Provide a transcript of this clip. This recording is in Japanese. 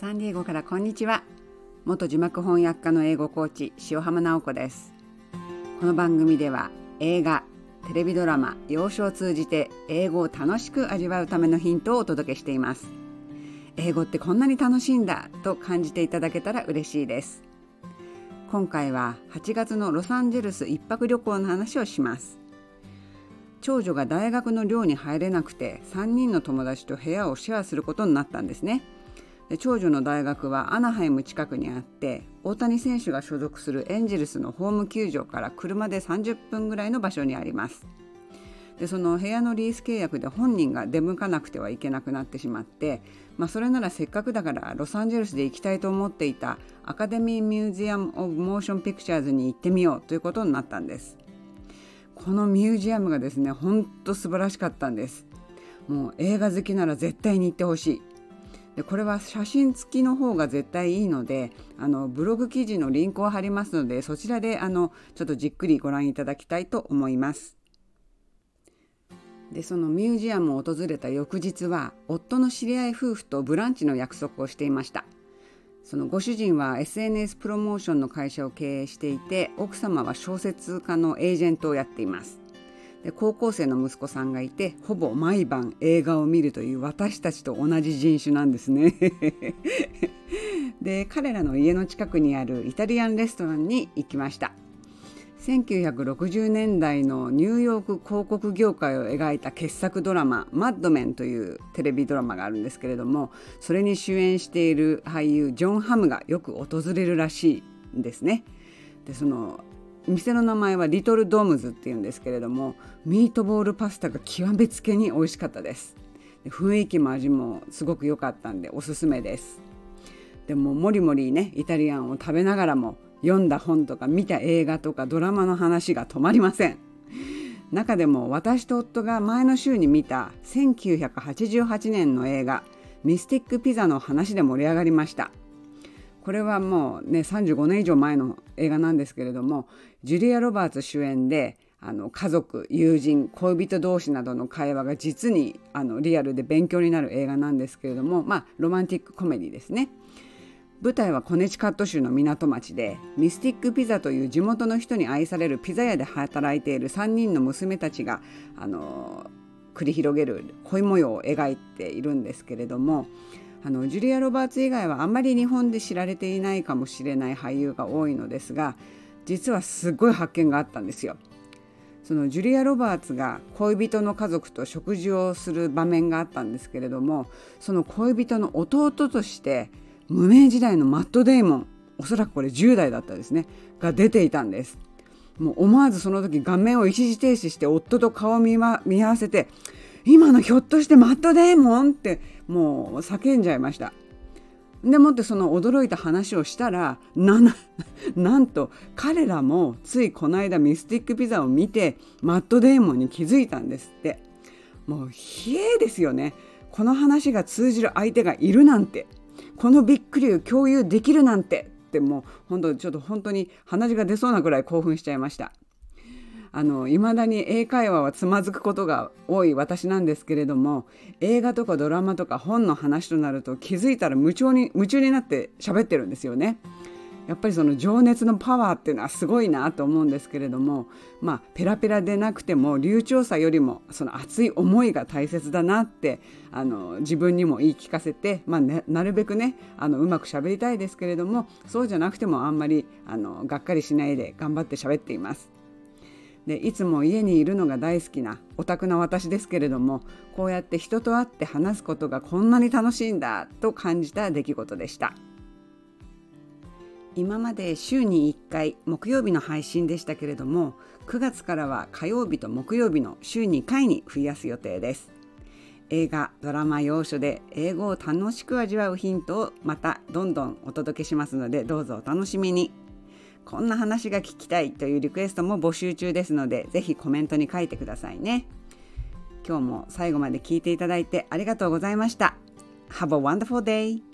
サンディエゴからこんにちは元字幕翻訳家の英語コーチ塩浜直子ですこの番組では映画テレビドラマ洋書を通じて英語を楽しく味わうためのヒントをお届けしています英語ってこんなに楽しいんだと感じていただけたら嬉しいです今回は8月のロサンゼルス一泊旅行の話をします長女が大学の寮に入れなくて3人の友達と部屋をシェアすることになったんですね長女の大学はアナハイム近くにあって大谷選手が所属するエンジェルスのホーム球場から車で30分ぐらいの場所にあります。でその部屋のリース契約で本人が出向かなくてはいけなくなってしまって、まあ、それならせっかくだからロサンゼルスで行きたいと思っていた Academy Museum of Motion Pictures に行ってみようということになったんです。このミュージアムがですねほんと素晴らしかったんです。もう映画好きなら絶対に行ってほしい。でこれは写真付きの方が絶対いいのであのブログ記事のリンクを貼りますのでそちらであのちょっとじっくりご覧いただきたいと思います。でそのミュージアムを訪れた翌日は夫の知り合い夫婦とブランチの約束をしていましたそのご主人は SNS プロモーションの会社を経営していて奥様は小説家のエージェントをやっていますで高校生の息子さんがいてほぼ毎晩映画を見るという私たちと同じ人種なんですねで彼らの家の近くにあるイタリアンレストランに行きました1960年代のニューヨーク広告業界を描いた傑作ドラマ「マッドメン」というテレビドラマがあるんですけれどもそれに主演している俳優ジョン・ハムがよく訪れるらしいんですね。でその店の名前はリトルドームズっていうんですけれどもミートボールパスタが極めつけに美味しかったです。雰囲気も味もすごく良かったんでおすすめです。でももりもりねイタリアンを食べながらも読んだ本とか見た映画とかドラマの話が止まりません。中でも私と夫が前の週に見た1988年の映画「ミスティック・ピザ」の話で盛り上がりました。これはもうね35年以上前の映画なんですけれどもジュリア・ロバーツ主演であの家族友人恋人同士などの会話が実にあのリアルで勉強になる映画なんですけれどもまあロマンティックコメディですね。舞台はコネチカット州の港町でミスティックピザという地元の人に愛されるピザ屋で働いている3人の娘たちがあの繰り広げる恋模様を描いているんですけれどもあのジュリア・ロバーツ以外はあまり日本で知られていないかもしれない俳優が多いのですが実はすごい発見があったんですよ。そのジュリア・ロバーツが恋人の家族と食事をする場面があったんですけれどもその恋人の弟として無名時代のマット・デイモンおそらくこれ10代だったですねが出ていたんです。もう思わずその時画面を一時停止して夫と顔を見,、ま、見合わせて今のひょっとしてマットデーモンってもう叫んじゃいました。でもってその驚いた話をしたらななんと彼らもついこの間ミスティックピザを見てマットデーモンに気づいたんですって。もうひえですよね。この話が通じる相手がいるなんて。このびっくりを共有できるなんて。ってもう本当ちょっと本当に鼻血が出そうなくらい興奮しちゃいました。あの未だに英会話はつまずくことが多い私なんですけれども映画とかドラマとか本の話となると気づいたら夢中に夢中になって喋ってるんですよね。やっぱりその情熱のパワーっていうのはすごいなと思うんですけれどもまあペラペラでなくても流暢さよりもその熱い思いが大切だなってあの自分にも言い聞かせて、まあね、なるべくねあのうまく喋りたいですけれどもそうじゃなくてもあんまりあのがっかりしないで頑張って喋っています。でいつも家にいるのが大好きなオタクな私ですけれどもこうやって人と会って話すことがこんなに楽しいんだと感じた出来事でした。今まで週に1回木曜日の配信でしたけれども9月からは火曜日と木曜日の週2回に増やす予定です。映画ドラマ要所で英語を楽しく味わうヒントをまたどんどんお届けしますのでどうぞお楽しみに。こんな話が聞きたいというリクエストも募集中ですので、ぜひコメントに書いてくださいね。今日も最後まで聞いていただいてありがとうございました。Have a wonderful day!